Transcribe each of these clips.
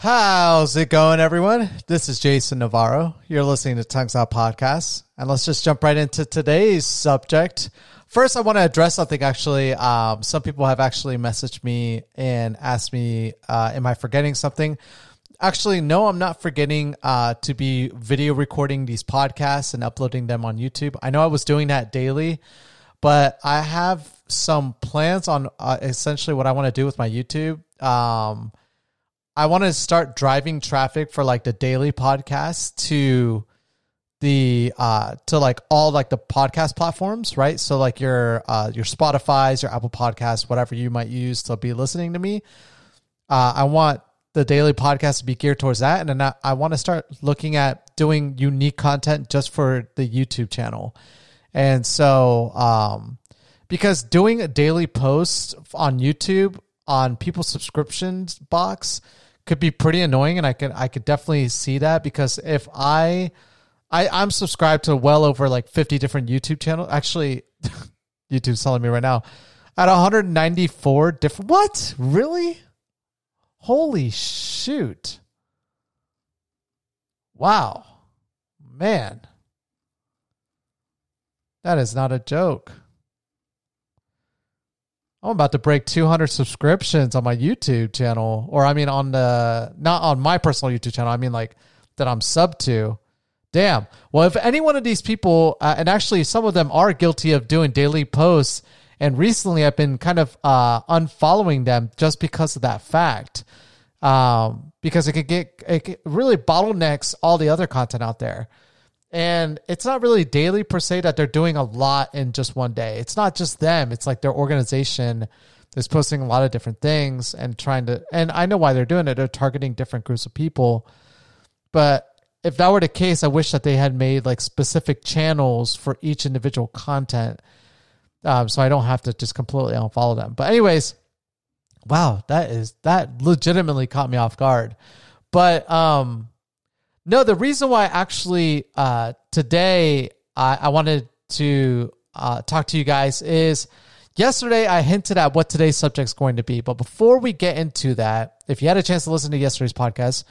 How's it going, everyone? This is Jason Navarro. You're listening to Tongues Out Podcast, and let's just jump right into today's subject. First, I want to address something. Actually, um, some people have actually messaged me and asked me, uh, "Am I forgetting something?" Actually, no, I'm not forgetting uh, to be video recording these podcasts and uploading them on YouTube. I know I was doing that daily, but I have some plans on uh, essentially what I want to do with my YouTube. Um, I want to start driving traffic for like the daily podcast to the uh to like all like the podcast platforms, right? So like your uh your Spotify's, your Apple Podcasts, whatever you might use to be listening to me. Uh I want the daily podcast to be geared towards that and then I, I want to start looking at doing unique content just for the YouTube channel. And so um because doing a daily post on YouTube on people's subscriptions box could be pretty annoying and I could I could definitely see that because if I I I'm subscribed to well over like 50 different YouTube channels. Actually YouTube's telling me right now at 194 different What? Really? Holy shoot. Wow. Man. That is not a joke. I'm about to break 200 subscriptions on my YouTube channel, or I mean, on the not on my personal YouTube channel. I mean, like that I'm sub to. Damn. Well, if any one of these people, uh, and actually some of them are guilty of doing daily posts, and recently I've been kind of uh, unfollowing them just because of that fact, um, because it could get it could really bottlenecks all the other content out there. And it's not really daily per se that they're doing a lot in just one day. It's not just them. It's like their organization is posting a lot of different things and trying to, and I know why they're doing it. They're targeting different groups of people. But if that were the case, I wish that they had made like specific channels for each individual content. Um, so I don't have to just completely unfollow them. But anyways, wow, that is, that legitimately caught me off guard. But, um, no, the reason why actually uh, today I, I, wanted to uh, talk to you guys is yesterday I hinted at what today's subject is going to be. But before we get into that, if you had a chance to listen to yesterday's podcast,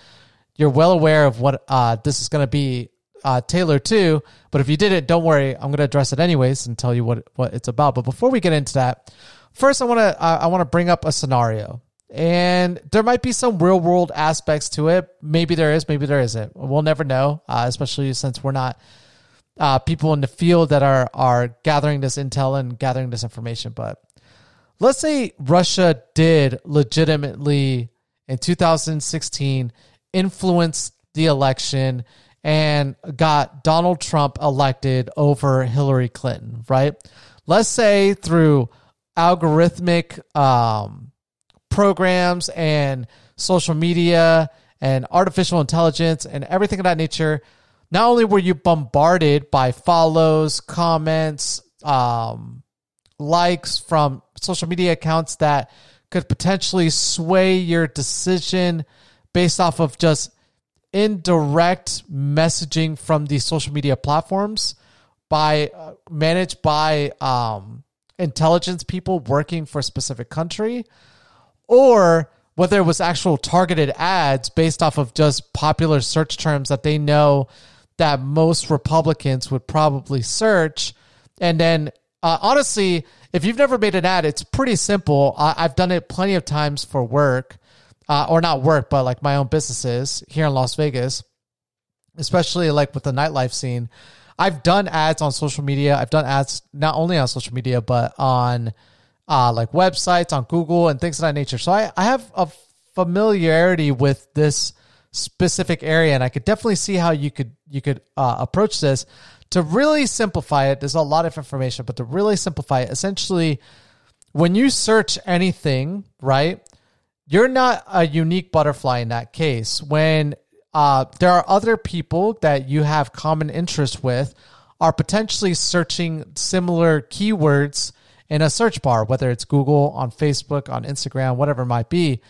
you're well aware of what uh, this is going to be uh, tailored to. But if you didn't, don't worry. I'm going to address it anyways and tell you what what it's about. But before we get into that, first I want to uh, I want to bring up a scenario and there might be some real world aspects to it. Maybe there is, maybe there isn't. We'll never know, uh, especially since we're not uh, people in the field that are are gathering this intel and gathering this information. But let's say Russia did legitimately in 2016 influence the election and got Donald Trump elected over Hillary Clinton, right? Let's say through algorithmic um, programs and social media and artificial intelligence and everything of that nature, not only were you bombarded by follows, comments, um, likes from social media accounts that could potentially sway your decision based off of just indirect messaging from these social media platforms by uh, managed by um, intelligence people working for a specific country or whether it was actual targeted ads based off of just popular search terms that they know that most Republicans would probably search. And then, uh, honestly, if you've never made an ad, it's pretty simple. I- have done it plenty of times for work, uh, or not work, but like my own businesses here in Las Vegas, especially like with the nightlife scene. I've done ads on social media. I've done ads not only on social media, but on uh, like websites on Google and things of that nature. So I, I have a familiarity with this specific area, and I could definitely see how you could you could uh, approach this to really simplify it. There's a lot of information, but to really simplify it, essentially, when you search anything, right, you're not a unique butterfly in that case. When uh, there are other people that you have common interest with, are potentially searching similar keywords in a search bar, whether it's Google, on Facebook, on Instagram, whatever it might be.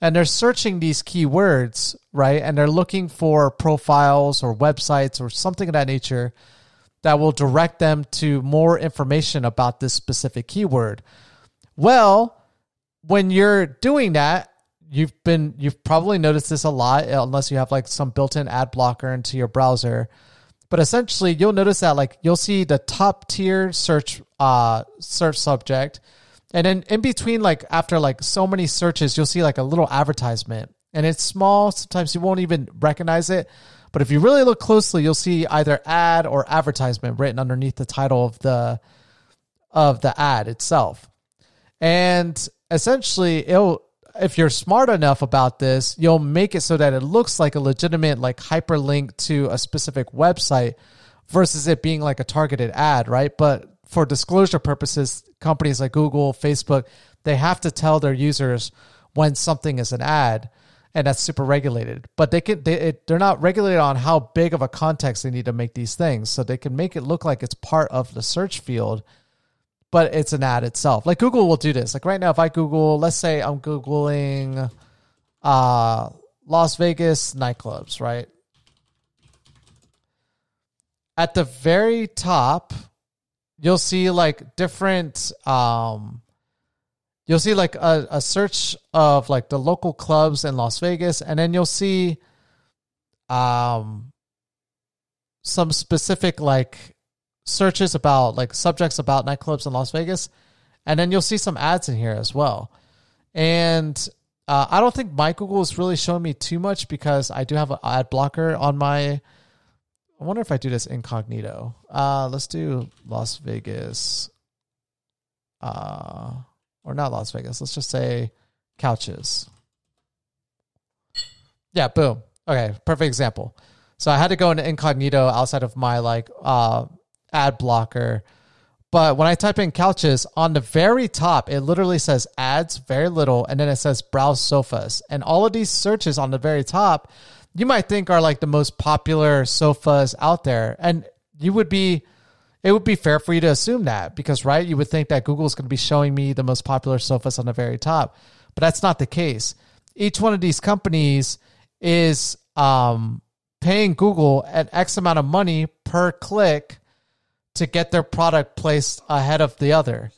And they're searching these keywords, right? And they're looking for profiles or websites or something of that nature that will direct them to more information about this specific keyword. Well, when you're doing that, you've been you've probably noticed this a lot unless you have like some built-in ad blocker into your browser. But essentially, you'll notice that like you'll see the top tier search uh search subject, and then in between like after like so many searches, you'll see like a little advertisement, and it's small. Sometimes you won't even recognize it. But if you really look closely, you'll see either ad or advertisement written underneath the title of the of the ad itself. And essentially, it'll if you're smart enough about this, you'll make it so that it looks like a legitimate like hyperlink to a specific website versus it being like a targeted ad, right? But for disclosure purposes, companies like Google, Facebook, they have to tell their users when something is an ad and that's super regulated. But they can they it, they're not regulated on how big of a context they need to make these things. So they can make it look like it's part of the search field but it's an ad itself. Like Google will do this. Like right now, if I Google, let's say I'm Googling uh, Las Vegas nightclubs, right? At the very top, you'll see like different um you'll see like a, a search of like the local clubs in Las Vegas, and then you'll see um some specific like searches about like subjects about nightclubs in Las Vegas, and then you'll see some ads in here as well. And uh, I don't think my Google is really showing me too much because I do have an ad blocker on my. I wonder if I do this incognito. Uh, let's do Las Vegas. Uh, or not Las Vegas. Let's just say couches. Yeah, boom. Okay, perfect example. So I had to go into incognito outside of my like uh ad blocker. But when I type in couches on the very top, it literally says ads, very little, and then it says browse sofas. And all of these searches on the very top, you might think are like the most popular sofas out there. And you would be, it would be fair for you to assume that because, right, you would think that Google is going to be showing me the most popular sofas on the very top. But that's not the case. Each one of these companies is um, paying Google an X amount of money per click to get their product placed ahead of the other.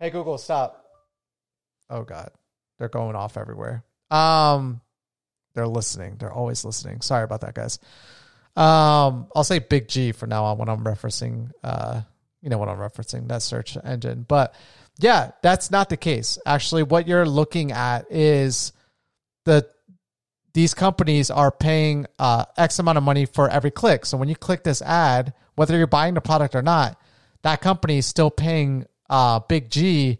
Hey Google, stop. Oh god. They're going off everywhere. Um they're listening. They're always listening. Sorry about that, guys. Um I'll say big G for now on when I'm referencing uh you know what I'm referencing, that search engine. But yeah, that's not the case. Actually, what you're looking at is the these companies are paying uh, X amount of money for every click. So when you click this ad, whether you're buying the product or not, that company is still paying uh, Big G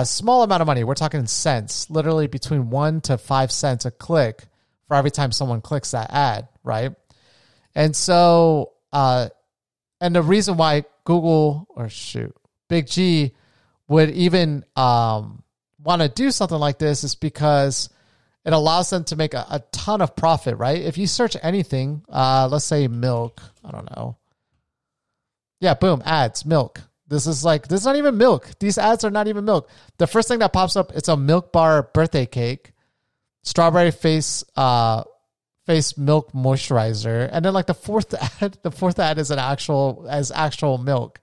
a small amount of money. We're talking cents, literally between one to five cents a click for every time someone clicks that ad, right? And so, uh, and the reason why Google or shoot, Big G would even um, want to do something like this is because it allows them to make a, a ton of profit, right? If you search anything, uh, let's say milk, I don't know. Yeah, boom, ads, milk. This is like this is not even milk. These ads are not even milk. The first thing that pops up, it's a milk bar birthday cake, strawberry face uh face milk moisturizer, and then like the fourth ad, the fourth ad is an actual as actual milk.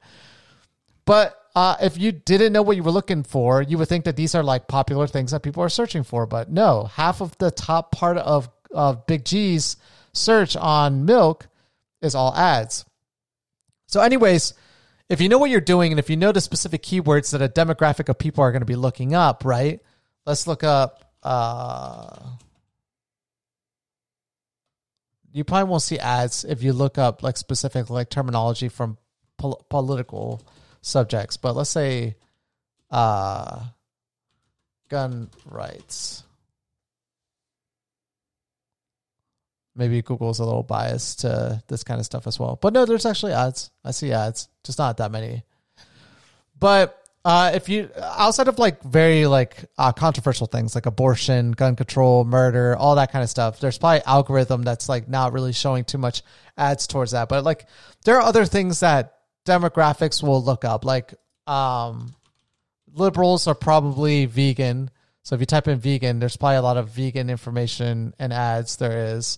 But uh, if you didn't know what you were looking for, you would think that these are like popular things that people are searching for. But no, half of the top part of, of Big G's search on milk is all ads. So, anyways, if you know what you're doing and if you know the specific keywords that a demographic of people are going to be looking up, right? Let's look up. Uh, you probably won't see ads if you look up like specific like terminology from pol- political subjects, but let's say uh, gun rights. Maybe Google's a little biased to this kind of stuff as well. But no, there's actually ads. I see ads, just not that many. But uh, if you outside of like very like uh, controversial things like abortion, gun control, murder, all that kind of stuff, there's probably algorithm that's like not really showing too much ads towards that. But like there are other things that demographics will look up. Like um, liberals are probably vegan. So if you type in vegan, there's probably a lot of vegan information and ads there is.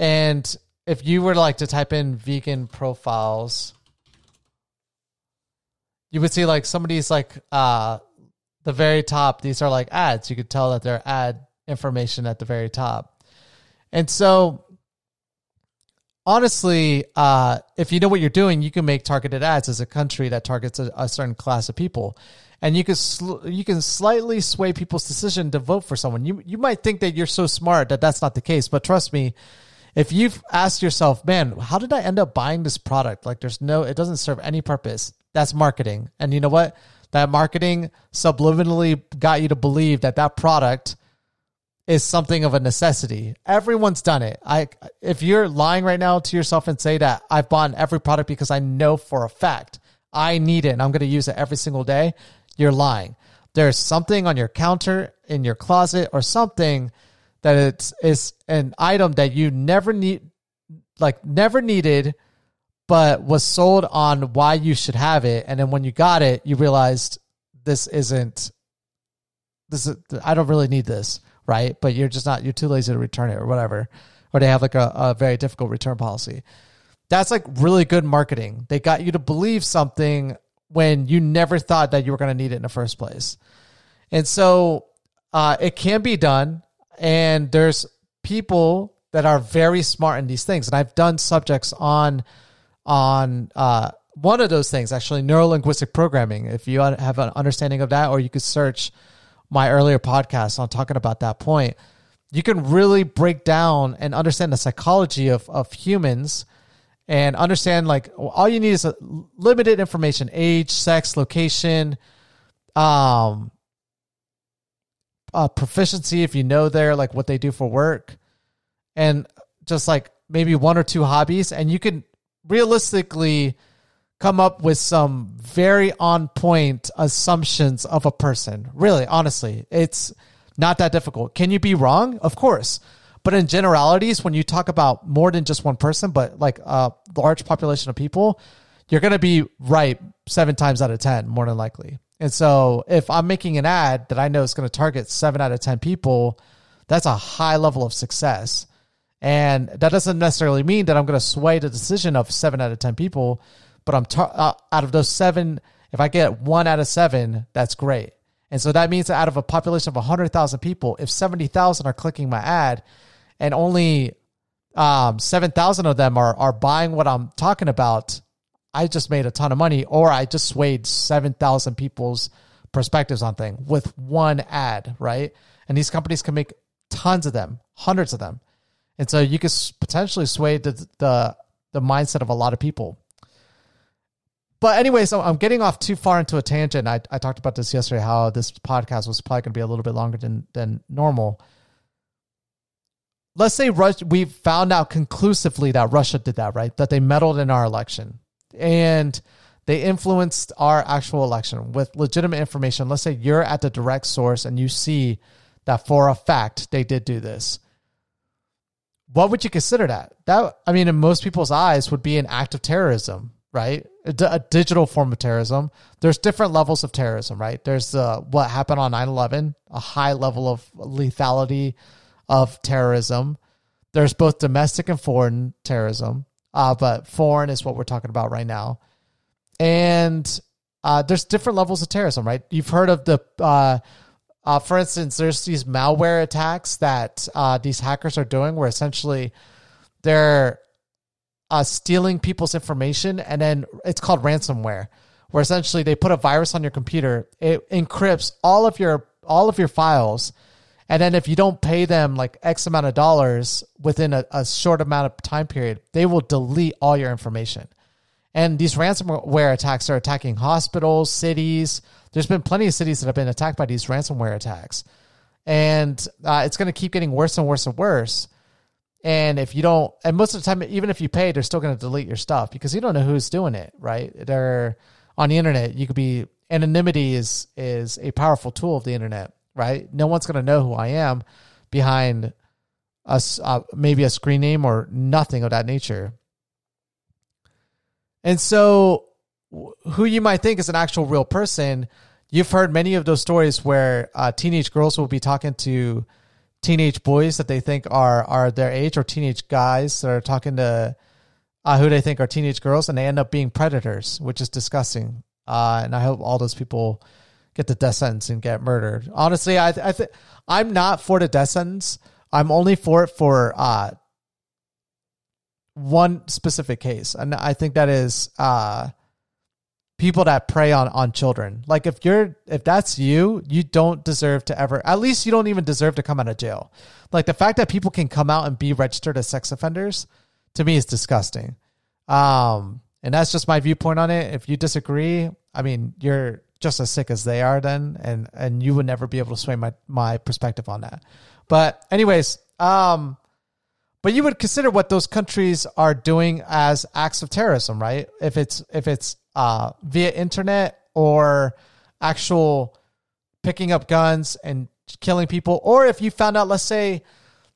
And if you were like to type in vegan profiles, you would see like somebody's like uh the very top, these are like ads. You could tell that they're ad information at the very top. And so honestly, uh, if you know what you're doing, you can make targeted ads as a country that targets a, a certain class of people, and you can sl- you can slightly sway people's decision to vote for someone. You you might think that you're so smart that that's not the case, but trust me, if you've asked yourself, man, how did I end up buying this product? Like, there's no, it doesn't serve any purpose. That's marketing, and you know what? That marketing subliminally got you to believe that that product is something of a necessity. Everyone's done it. I if you're lying right now to yourself and say that I've bought every product because I know for a fact I need it and I'm going to use it every single day, you're lying. There's something on your counter in your closet or something that it's is an item that you never need like never needed but was sold on why you should have it and then when you got it you realized this isn't this is I don't really need this right? But you're just not, you're too lazy to return it or whatever. Or they have like a, a very difficult return policy. That's like really good marketing. They got you to believe something when you never thought that you were going to need it in the first place. And so uh, it can be done. And there's people that are very smart in these things. And I've done subjects on on uh, one of those things, actually, neuro linguistic programming. If you have an understanding of that, or you could search my earlier podcast on talking about that point, you can really break down and understand the psychology of, of humans and understand like all you need is a limited information age sex location um uh, proficiency if you know they're like what they do for work and just like maybe one or two hobbies and you can realistically come up with some very on point assumptions of a person. Really, honestly, it's not that difficult. Can you be wrong? Of course. But in generalities, when you talk about more than just one person, but like a large population of people, you're going to be right seven times out of 10, more than likely. And so if I'm making an ad that I know is going to target seven out of 10 people, that's a high level of success. And that doesn't necessarily mean that I'm going to sway the decision of seven out of 10 people but I'm tar- uh, out of those seven. If I get one out of seven, that's great. And so that means that out of a population of 100,000 people, if 70,000 are clicking my ad and only um, 7,000 of them are, are buying what I'm talking about, I just made a ton of money or I just swayed 7,000 people's perspectives on thing with one ad, right? And these companies can make tons of them, hundreds of them. And so you could potentially sway the, the, the mindset of a lot of people. But anyway, so I'm getting off too far into a tangent. I, I talked about this yesterday, how this podcast was probably going to be a little bit longer than, than normal. Let's say Russia, we found out conclusively that Russia did that, right? That they meddled in our election and they influenced our actual election with legitimate information. Let's say you're at the direct source and you see that for a fact they did do this. What would you consider that? That, I mean, in most people's eyes, would be an act of terrorism right? A, d- a digital form of terrorism. There's different levels of terrorism, right? There's uh, what happened on 9 11, a high level of lethality of terrorism. There's both domestic and foreign terrorism, uh, but foreign is what we're talking about right now. And uh, there's different levels of terrorism, right? You've heard of the, uh, uh, for instance, there's these malware attacks that uh, these hackers are doing where essentially they're uh, stealing people's information, and then it's called ransomware, where essentially they put a virus on your computer. It encrypts all of your all of your files, and then if you don't pay them like X amount of dollars within a, a short amount of time period, they will delete all your information. And these ransomware attacks are attacking hospitals, cities. There's been plenty of cities that have been attacked by these ransomware attacks. And uh, it's going to keep getting worse and worse and worse. And if you don't, and most of the time, even if you pay, they're still going to delete your stuff because you don't know who's doing it, right? They're on the internet. You could be anonymity is is a powerful tool of the internet, right? No one's going to know who I am behind us, uh, maybe a screen name or nothing of that nature. And so, who you might think is an actual real person, you've heard many of those stories where uh, teenage girls will be talking to teenage boys that they think are are their age or teenage guys that are talking to uh, who they think are teenage girls and they end up being predators, which is disgusting. Uh, and I hope all those people get the death sentence and get murdered. Honestly, I I th- I'm not for the death sentence. I'm only for it for uh one specific case, and I think that is uh people that prey on on children. Like if you're if that's you, you don't deserve to ever. At least you don't even deserve to come out of jail. Like the fact that people can come out and be registered as sex offenders, to me is disgusting. Um, and that's just my viewpoint on it. If you disagree, I mean, you're just as sick as they are then, and and you would never be able to sway my my perspective on that. But anyways, um, but you would consider what those countries are doing as acts of terrorism, right? If it's if it's uh, via internet or actual picking up guns and killing people, or if you found out, let's say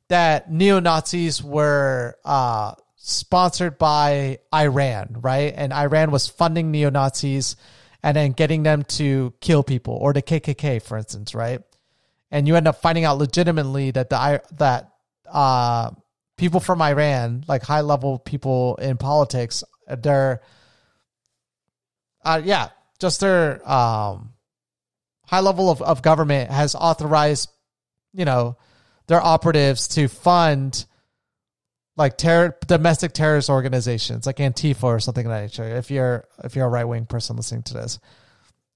that neo Nazis were uh, sponsored by Iran, right? And Iran was funding neo Nazis and then getting them to kill people, or the KKK, for instance, right? And you end up finding out legitimately that the that uh, people from Iran, like high level people in politics, they're uh, yeah, just their um, high level of, of government has authorized, you know, their operatives to fund like terror domestic terrorist organizations like Antifa or something like that nature. If you're if you're a right wing person listening to this,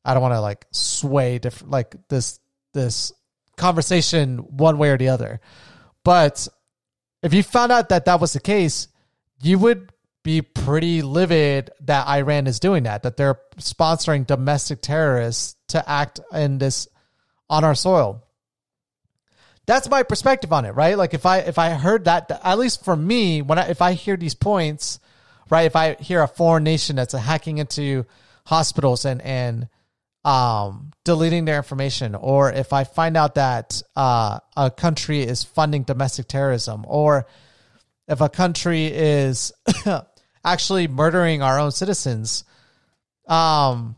I don't want to like sway different like this this conversation one way or the other. But if you found out that that was the case, you would be pretty livid that Iran is doing that, that they're sponsoring domestic terrorists to act in this on our soil that's my perspective on it, right? Like if I if I heard that, at least for me, when I, if I hear these points, right? If I hear a foreign nation that's hacking into hospitals and and um, deleting their information, or if I find out that uh, a country is funding domestic terrorism, or if a country is actually murdering our own citizens, um,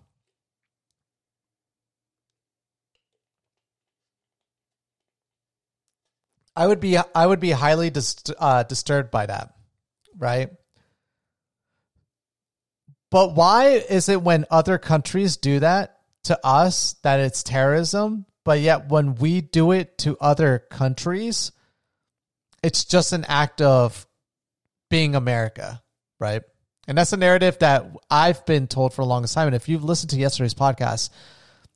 I would be I would be highly dis- uh, disturbed by that, right? But why is it when other countries do that to us that it's terrorism, but yet when we do it to other countries, it's just an act of being America, right? And that's a narrative that I've been told for a long time. And if you've listened to yesterday's podcast,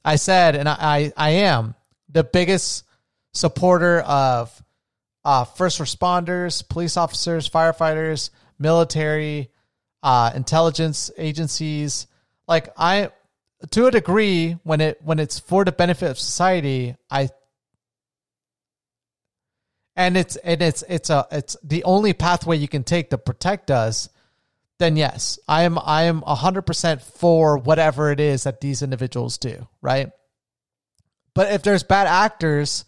I said, and I, I, I am the biggest supporter of uh, first responders, police officers, firefighters, military, uh, intelligence agencies. Like I, to a degree, when it when it's for the benefit of society, I and it's and it's it's a it's the only pathway you can take to protect us then yes i am i am 100% for whatever it is that these individuals do right but if there's bad actors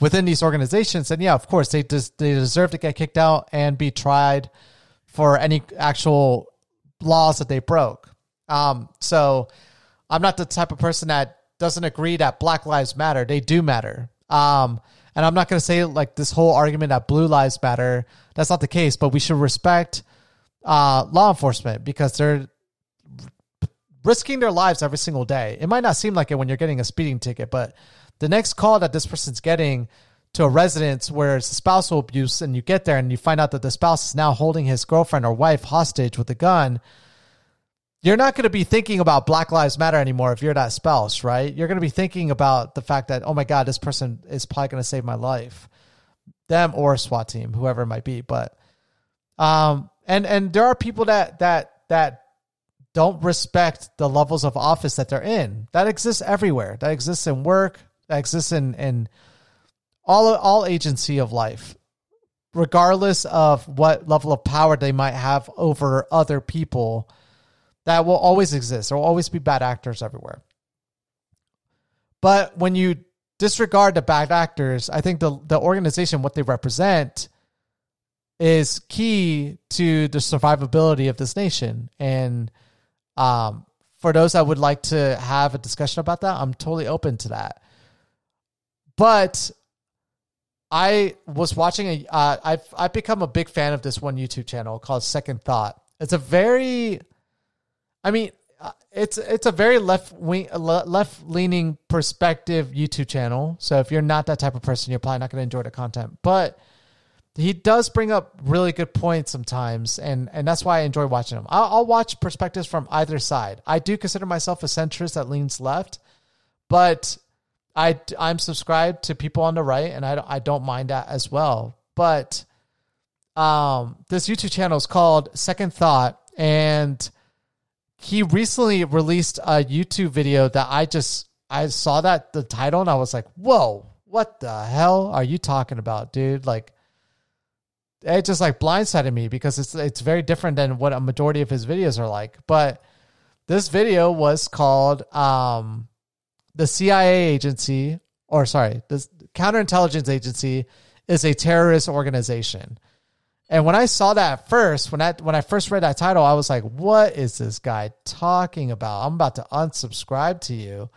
within these organizations, and yeah, of course they des- they deserve to get kicked out and be tried for any actual laws that they broke. Um, so I'm not the type of person that doesn't agree that Black Lives Matter. They do matter. Um, and I'm not going to say like this whole argument that blue lives matter. That's not the case, but we should respect uh, law enforcement because they're risking their lives every single day. It might not seem like it when you're getting a speeding ticket, but the next call that this person's getting to a residence where it's spousal abuse and you get there and you find out that the spouse is now holding his girlfriend or wife hostage with a gun you're not going to be thinking about black lives matter anymore if you're that spouse right? You're going to be thinking about the fact that oh my god this person is probably going to save my life. Them or swat team whoever it might be but um and and there are people that that that don't respect the levels of office that they're in. That exists everywhere. That exists in work that exists in, in all all agency of life, regardless of what level of power they might have over other people. That will always exist. There will always be bad actors everywhere. But when you disregard the bad actors, I think the the organization, what they represent, is key to the survivability of this nation. And um, for those that would like to have a discussion about that, I'm totally open to that. But I was watching a. Uh, I've I've become a big fan of this one YouTube channel called Second Thought. It's a very, I mean, uh, it's it's a very left wing left leaning perspective YouTube channel. So if you're not that type of person, you're probably not going to enjoy the content. But he does bring up really good points sometimes, and and that's why I enjoy watching him. I'll, I'll watch perspectives from either side. I do consider myself a centrist that leans left, but I I'm subscribed to people on the right, and I I don't mind that as well. But um, this YouTube channel is called Second Thought, and he recently released a YouTube video that I just I saw that the title and I was like, "Whoa, what the hell are you talking about, dude?" Like it just like blindsided me because it's it's very different than what a majority of his videos are like. But this video was called um the CIA agency or sorry, the counterintelligence agency is a terrorist organization. And when I saw that first, when I when I first read that title, I was like, "What is this guy talking about? I'm about to unsubscribe to you."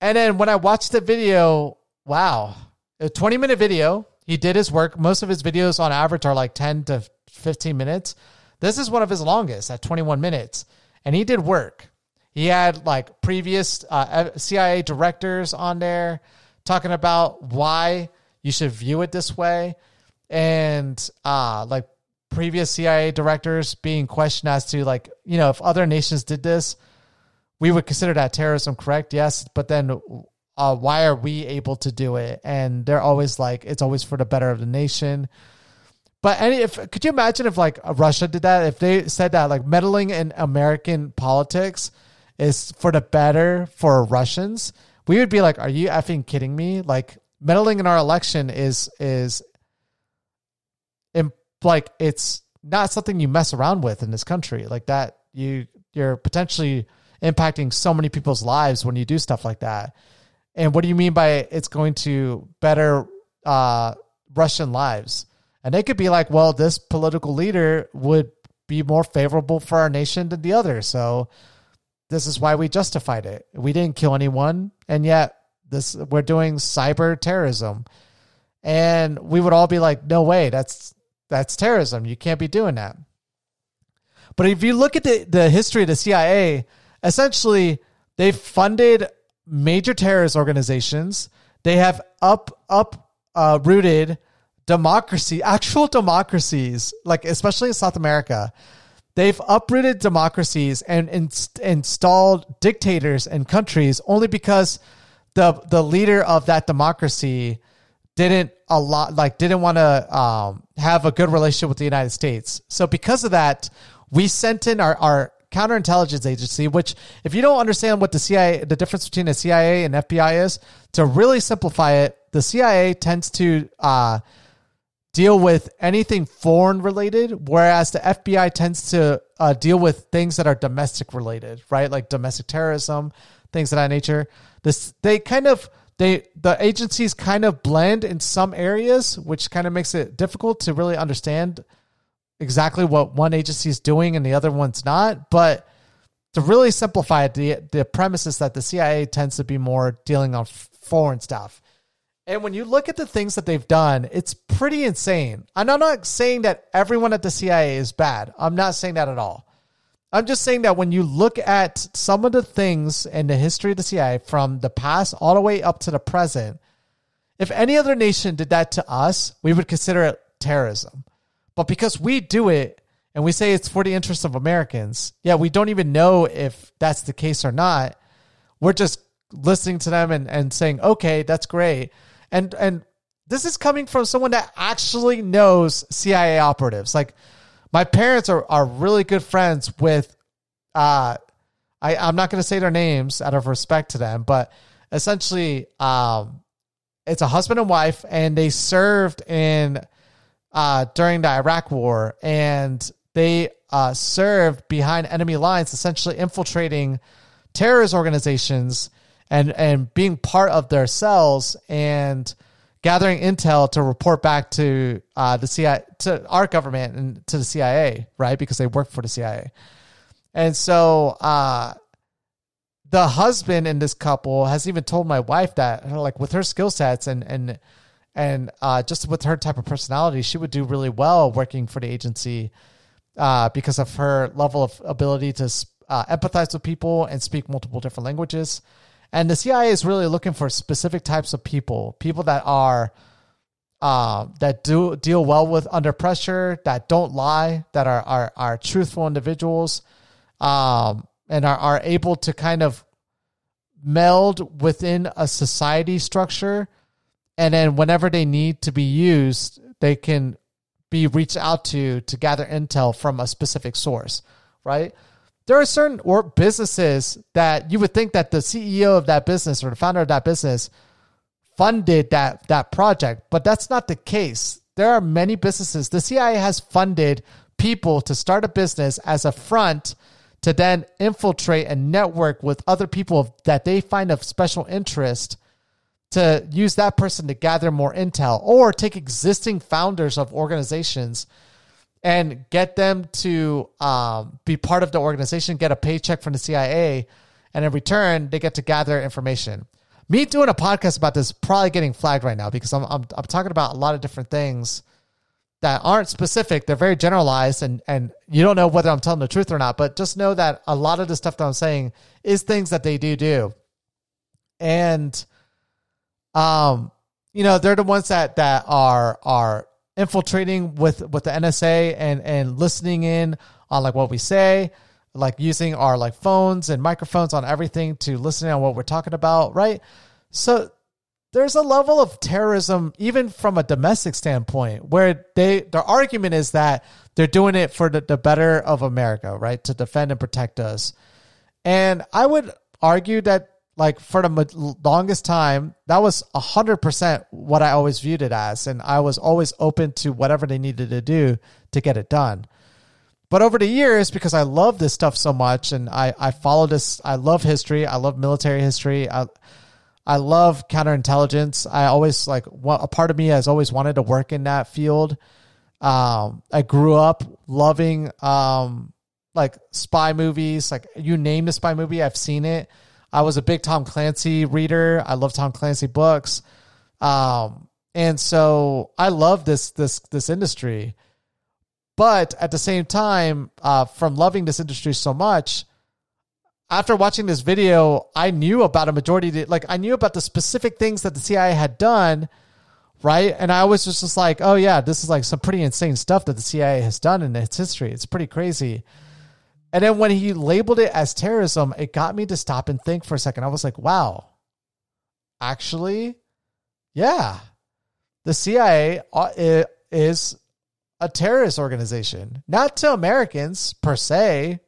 And then when I watched the video, wow, a 20 minute video. He did his work. Most of his videos on average are like 10 to 15 minutes. This is one of his longest at 21 minutes, and he did work. He had like previous uh, CIA directors on there talking about why you should view it this way and uh like previous CIA directors being questioned as to like, you know, if other nations did this, we would consider that terrorism, correct? Yes, but then uh, why are we able to do it? And they're always like, it's always for the better of the nation. But any, if could you imagine if like Russia did that? If they said that like meddling in American politics is for the better for Russians, we would be like, are you effing kidding me? Like meddling in our election is is like it's not something you mess around with in this country. Like that you you're potentially impacting so many people's lives when you do stuff like that. And what do you mean by it's going to better uh, russian lives? And they could be like well this political leader would be more favorable for our nation than the other. So this is why we justified it we didn't kill anyone and yet this we're doing cyber terrorism and we would all be like no way that's that's terrorism. You can't be doing that. But if you look at the, the history of the CIA, essentially they've funded major terrorist organizations. They have up up uh, rooted democracy, actual democracies, like especially in South America. They've uprooted democracies and inst- installed dictators in countries only because the the leader of that democracy didn't a lot like didn't want to um, have a good relationship with the United States. So because of that, we sent in our, our counterintelligence agency, which if you don't understand what the CIA, the difference between the CIA and FBI is, to really simplify it, the CIA tends to uh, deal with anything foreign related, whereas the FBI tends to uh, deal with things that are domestic related, right? Like domestic terrorism, things of that nature. This they kind of they the agencies kind of blend in some areas, which kind of makes it difficult to really understand exactly what one agency is doing and the other one's not. But to really simplify it, the the premise is that the CIA tends to be more dealing on foreign stuff. And when you look at the things that they've done, it's pretty insane. And I'm not saying that everyone at the CIA is bad. I'm not saying that at all. I'm just saying that when you look at some of the things in the history of the CIA from the past all the way up to the present, if any other nation did that to us, we would consider it terrorism. But because we do it and we say it's for the interests of Americans, yeah, we don't even know if that's the case or not. We're just listening to them and, and saying, okay, that's great. And and this is coming from someone that actually knows CIA operatives. Like my parents are, are really good friends with uh I, I'm not gonna say their names out of respect to them, but essentially um it's a husband and wife and they served in uh during the Iraq war and they uh served behind enemy lines, essentially infiltrating terrorist organizations and and being part of their cells and gathering intel to report back to uh, the CIA, to our government and to the CIA, right? Because they work for the CIA. And so uh, the husband in this couple has even told my wife that, like, with her skill sets and and and uh, just with her type of personality, she would do really well working for the agency uh, because of her level of ability to uh, empathize with people and speak multiple different languages. And the CIA is really looking for specific types of people, people that are um, that do deal well with under pressure, that don't lie, that are are, are truthful individuals, um, and are, are able to kind of meld within a society structure. And then whenever they need to be used, they can be reached out to to gather intel from a specific source, right? There are certain or businesses that you would think that the CEO of that business or the founder of that business funded that that project, but that's not the case. There are many businesses. The CIA has funded people to start a business as a front to then infiltrate and network with other people that they find of special interest to use that person to gather more intel or take existing founders of organizations and get them to um, be part of the organization, get a paycheck from the CIA, and in return, they get to gather information me doing a podcast about this probably getting flagged right now because I'm, I'm, I'm talking about a lot of different things that aren't specific. They're very generalized, and and you don't know whether I'm telling the truth or not. But just know that a lot of the stuff that I'm saying is things that they do do, and um, you know, they're the ones that that are are infiltrating with with the NSA and and listening in on like what we say like using our like phones and microphones on everything to listen on what we're talking about, right? So there's a level of terrorism even from a domestic standpoint where they their argument is that they're doing it for the, the better of America, right? To defend and protect us. And I would argue that like for the longest time, that was 100% what I always viewed it as. And I was always open to whatever they needed to do to get it done. But over the years, because I love this stuff so much and I, I follow this, I love history, I love military history, I, I love counterintelligence. I always like a part of me has always wanted to work in that field. Um, I grew up loving um, like spy movies, like you name the spy movie, I've seen it. I was a big Tom Clancy reader. I love Tom Clancy books. Um, and so I love this this this industry. But at the same time, uh, from loving this industry so much, after watching this video, I knew about a majority, the, like I knew about the specific things that the CIA had done, right? And I was just, just like, oh yeah, this is like some pretty insane stuff that the CIA has done in its history. It's pretty crazy. And then when he labeled it as terrorism, it got me to stop and think for a second. I was like, wow, actually, yeah, the CIA uh, is a terrorist organization, not to Americans per se.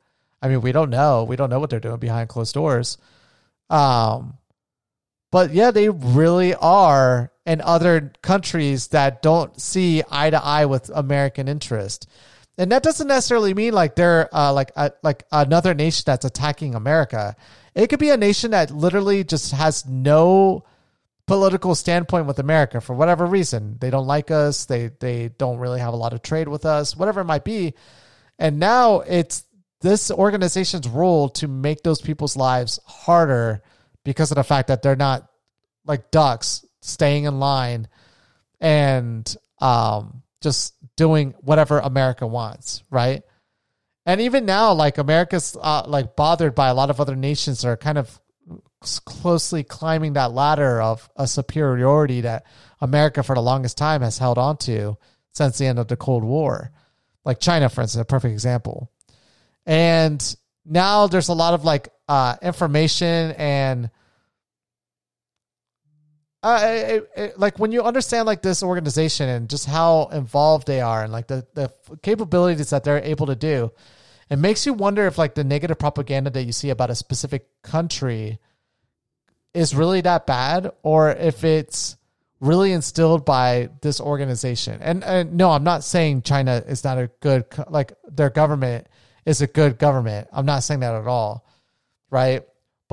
I mean, we don't know. We don't know what they're doing behind closed doors. Um, but yeah, they really are in other countries that don't see eye to eye with American interest. And that doesn't necessarily mean like they're uh, like uh, like another nation that's attacking America. It could be a nation that literally just has no political standpoint with America for whatever reason. They don't like us. They they don't really have a lot of trade with us, whatever it might be. And now it's this organization's role to make those people's lives harder because of the fact that they're not like ducks staying in line and um, just doing whatever America wants, right? And even now, like America's uh, like bothered by a lot of other nations that are kind of closely climbing that ladder of a superiority that America for the longest time has held on to since the end of the Cold War. Like China, for instance, a perfect example. And now there's a lot of like uh, information and uh, it, it, like when you understand like this organization and just how involved they are and like the, the capabilities that they're able to do, it makes you wonder if like the negative propaganda that you see about a specific country is really that bad or if it's really instilled by this organization. And, and no, I'm not saying China is not a good like their government is a good government. I'm not saying that at all. Right?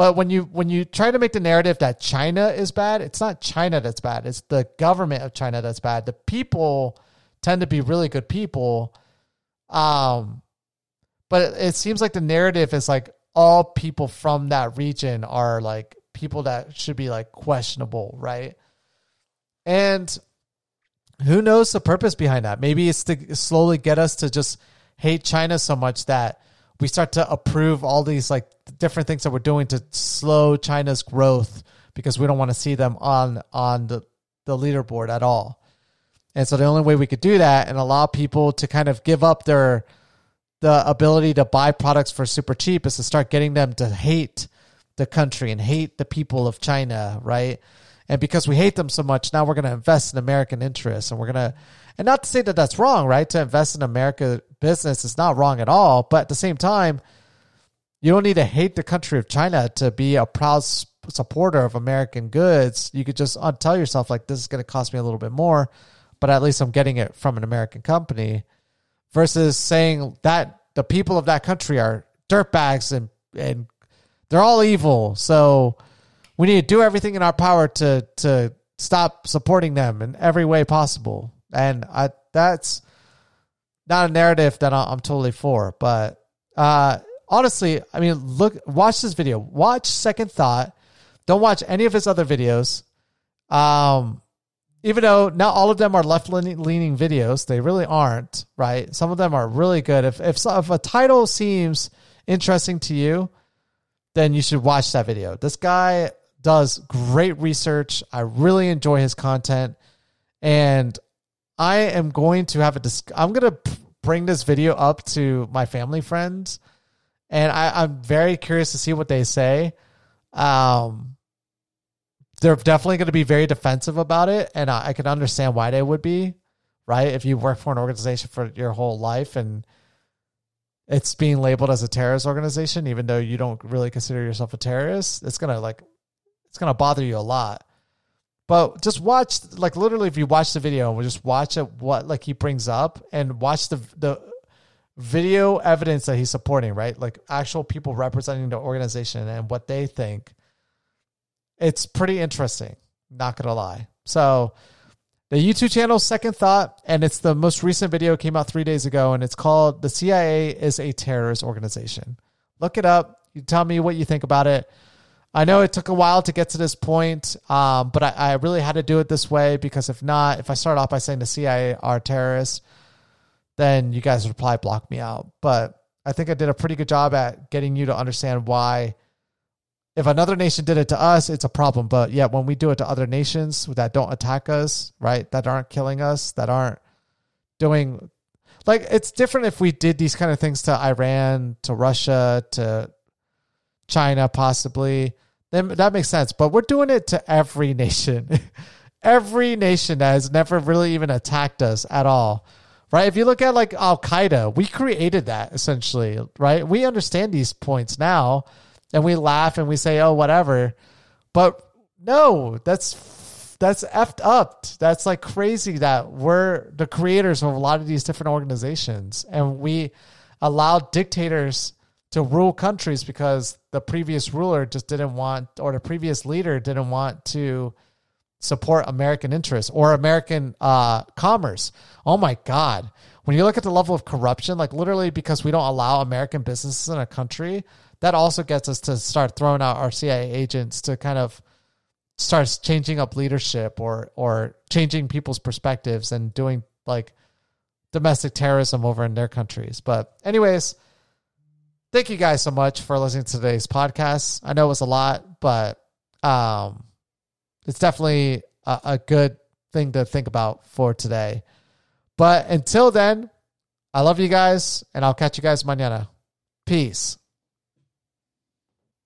But when you when you try to make the narrative that China is bad, it's not China that's bad. It's the government of China that's bad. The people tend to be really good people. Um but it, it seems like the narrative is like all people from that region are like people that should be like questionable, right? And who knows the purpose behind that? Maybe it's to slowly get us to just hate China so much that we start to approve all these like different things that we're doing to slow China's growth because we don't want to see them on on the, the leaderboard at all. And so the only way we could do that and allow people to kind of give up their the ability to buy products for super cheap is to start getting them to hate the country and hate the people of China, right? And because we hate them so much, now we're going to invest in American interests and we're going to, and not to say that that's wrong, right? To invest in America business is not wrong at all. But at the same time, you don't need to hate the country of China to be a proud supporter of American goods. You could just uh, tell yourself, like, this is going to cost me a little bit more, but at least I'm getting it from an American company versus saying that the people of that country are dirtbags and, and they're all evil. So we need to do everything in our power to, to stop supporting them in every way possible. And I, that's not a narrative that I'm totally for, but, uh, honestly, I mean, look, watch this video, watch second thought. Don't watch any of his other videos. Um, even though not all of them are left leaning videos, they really aren't, right? Some of them are really good. If, if, if a title seems interesting to you, then you should watch that video. This guy does great research. I really enjoy his content. And I am going to have a dis- I'm going to bring this video up to my family friends. And I, I'm very curious to see what they say. Um, they're definitely going to be very defensive about it, and I, I can understand why they would be, right? If you work for an organization for your whole life and it's being labeled as a terrorist organization, even though you don't really consider yourself a terrorist, it's gonna like it's gonna bother you a lot. But just watch, like literally, if you watch the video, we'll just watch it, what like he brings up, and watch the the video evidence that he's supporting, right? Like actual people representing the organization and what they think it's pretty interesting. Not gonna lie. So the YouTube channel Second Thought, and it's the most recent video came out three days ago, and it's called "The CIA is a Terrorist Organization." Look it up. You tell me what you think about it. I know it took a while to get to this point, um, but I, I, really had to do it this way because if not, if I start off by saying the CIA are terrorists, then you guys would probably block me out. But I think I did a pretty good job at getting you to understand why if another nation did it to us, it's a problem. But yeah, when we do it to other nations that don't attack us, right, that aren't killing us, that aren't doing like it's different if we did these kind of things to Iran, to Russia, to China, possibly. Then that makes sense. But we're doing it to every nation, every nation that has never really even attacked us at all. Right. If you look at like Al Qaeda, we created that essentially, right? We understand these points now and we laugh and we say, "Oh, whatever." But no, that's that's effed up. That's like crazy that we're the creators of a lot of these different organizations and we allow dictators to rule countries because the previous ruler just didn't want or the previous leader didn't want to support American interests or American uh, commerce. Oh my God. When you look at the level of corruption, like literally because we don't allow American businesses in a country, that also gets us to start throwing out our CIA agents to kind of start changing up leadership or or changing people's perspectives and doing like domestic terrorism over in their countries. But anyways, thank you guys so much for listening to today's podcast. I know it was a lot, but um it's definitely a, a good thing to think about for today. But until then, I love you guys and I'll catch you guys mañana. Peace.